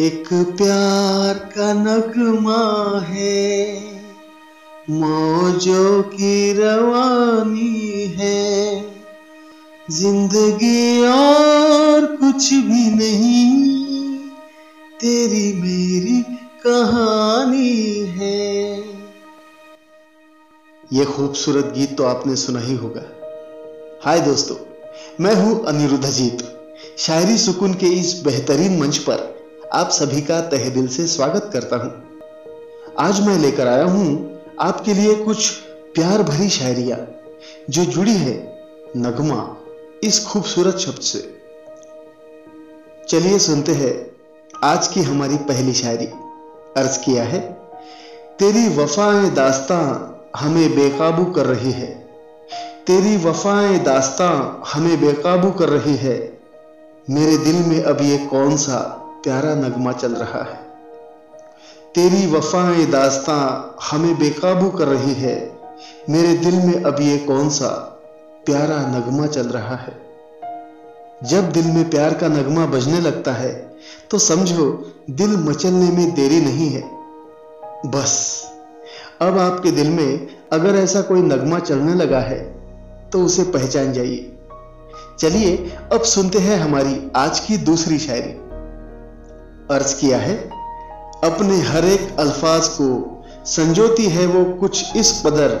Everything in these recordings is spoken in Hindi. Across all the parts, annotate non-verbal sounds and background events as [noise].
एक प्यार का नगमा है। मौजों की रवानी है। ज़िंदगी और कुछ भी नहीं, तेरी मेरी कहानी है। यह खूबसूरत गीत तो आपने सुना ही होगा। हाय दोस्तों, मैं हूँ अनिरुद्ध अनिरुद्धजीत शायरी सुकून के इस बेहतरीन मंच पर आप सभी का तहे दिल से स्वागत करता हूँ। आज मैं लेकर आया हूँ आपके लिए कुछ प्यार भरी शायरिया, जो जुड़ी है नगमा इस खूबसूरत शब्द से। चलिए सुनते हैं आज की हमारी पहली शायरी। अर्ज़ किया है, तेरी वफाएँ दास्तां हमें बेकाबू कर रही है। तेरी वफाएँ दास्तां हमें बेकाबू कर रही है। मेरे दिल में अब ये कौन सा प्यारा नगमा चल रहा है। तेरी वफाएँ दास्तां हमें बेकाबू कर रही है। मेरे दिल में अब ये कौन सा प्यारा नगमा चल रहा है? जब दिल में प्यार का नगमा बजने लगता है तो समझो दिल मचलने में देरी नहीं है। बस, अब आपके दिल में अगर ऐसा कोई नगमा चलने लगा है तो उसे पहचान जाइए। चलिए, अब सुनते हैं हमारी आज की दूसरी शायरी। अर्ज़ किया है। अपने हर एक अल्फाज को संजोती है वो कुछ इस कदर।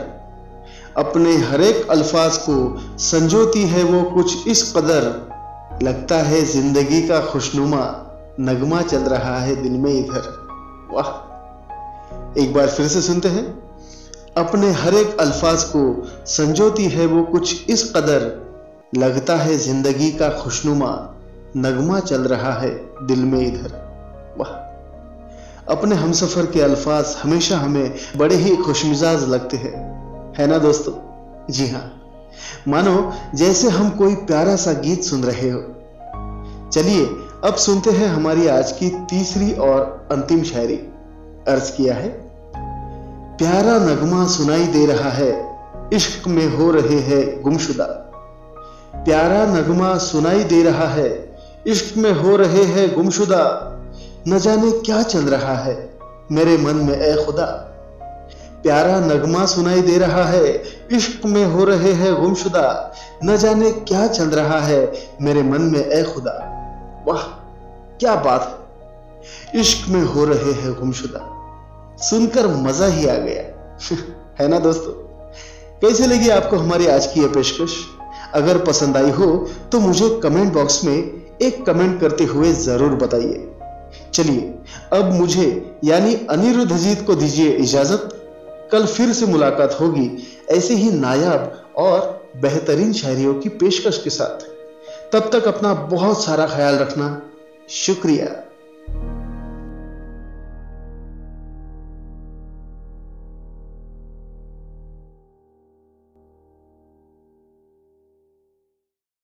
अपने हर एक अल्फाज को संजोती है वो कुछ इस कदर। लगता है ज़िंदगी का खुशनुमा नगमा चल रहा है दिल में इधर। वाह। एक बार फिर से सुनते हैं। अपने हर एक अल्फाज को संजोती है वो कुछ इस कदर। लगता है ज़िंदगी का खुशनुमा नगमा चल रहा है दिल में इधर। अपने हमसफर के अल्फाज हमेशा हमें बड़े ही खुशमिजाज लगते हैं। है ना दोस्तों? जी हाँ। मानो, जैसे हम कोई प्यारा सा गीत सुन रहे हो। चलिए, अब सुनते हैं हमारी आज की तीसरी और अंतिम शायरी। अर्ज़ किया है, प्यारा नगमा सुनाई दे रहा है, इश्क में हो रहे हैं गुमशुदा। प्यारा नगमा सुनाई दे रहा है, इश्क में हो रहे हैं गुमशुदा। न जाने क्या चल रहा है। मेरे मन में, ए खुदा, प्यारा नगमा सुनाई दे रहा है। इश्क में हो रहे हैं गुमशुदा। न जाने क्या चल रहा है। मेरे मन में, ए खुदा, वाह, क्या बात है। इश्क में हो रहे हैं गुमशुदा। सुनकर मज़ा ही आ गया। [laughs] है ना दोस्तों? कैसे लगी आपको हमारी आज की यह पेशकश? अगर पसंद आई हो तो मुझे कमेंट बॉक्स में एक कमेंट करते हुए ज़रूर बताइए। चलिए, अब मुझे, यानी अनिरुद्ध जीत को दीजिए इजाज़त। कल फिर से मुलाकात होगी, ऐसे ही नायाब और बेहतरीन शायरियों की पेशकश के साथ। तब तक अपना बहुत सारा ख्याल रखना। शुक्रिया।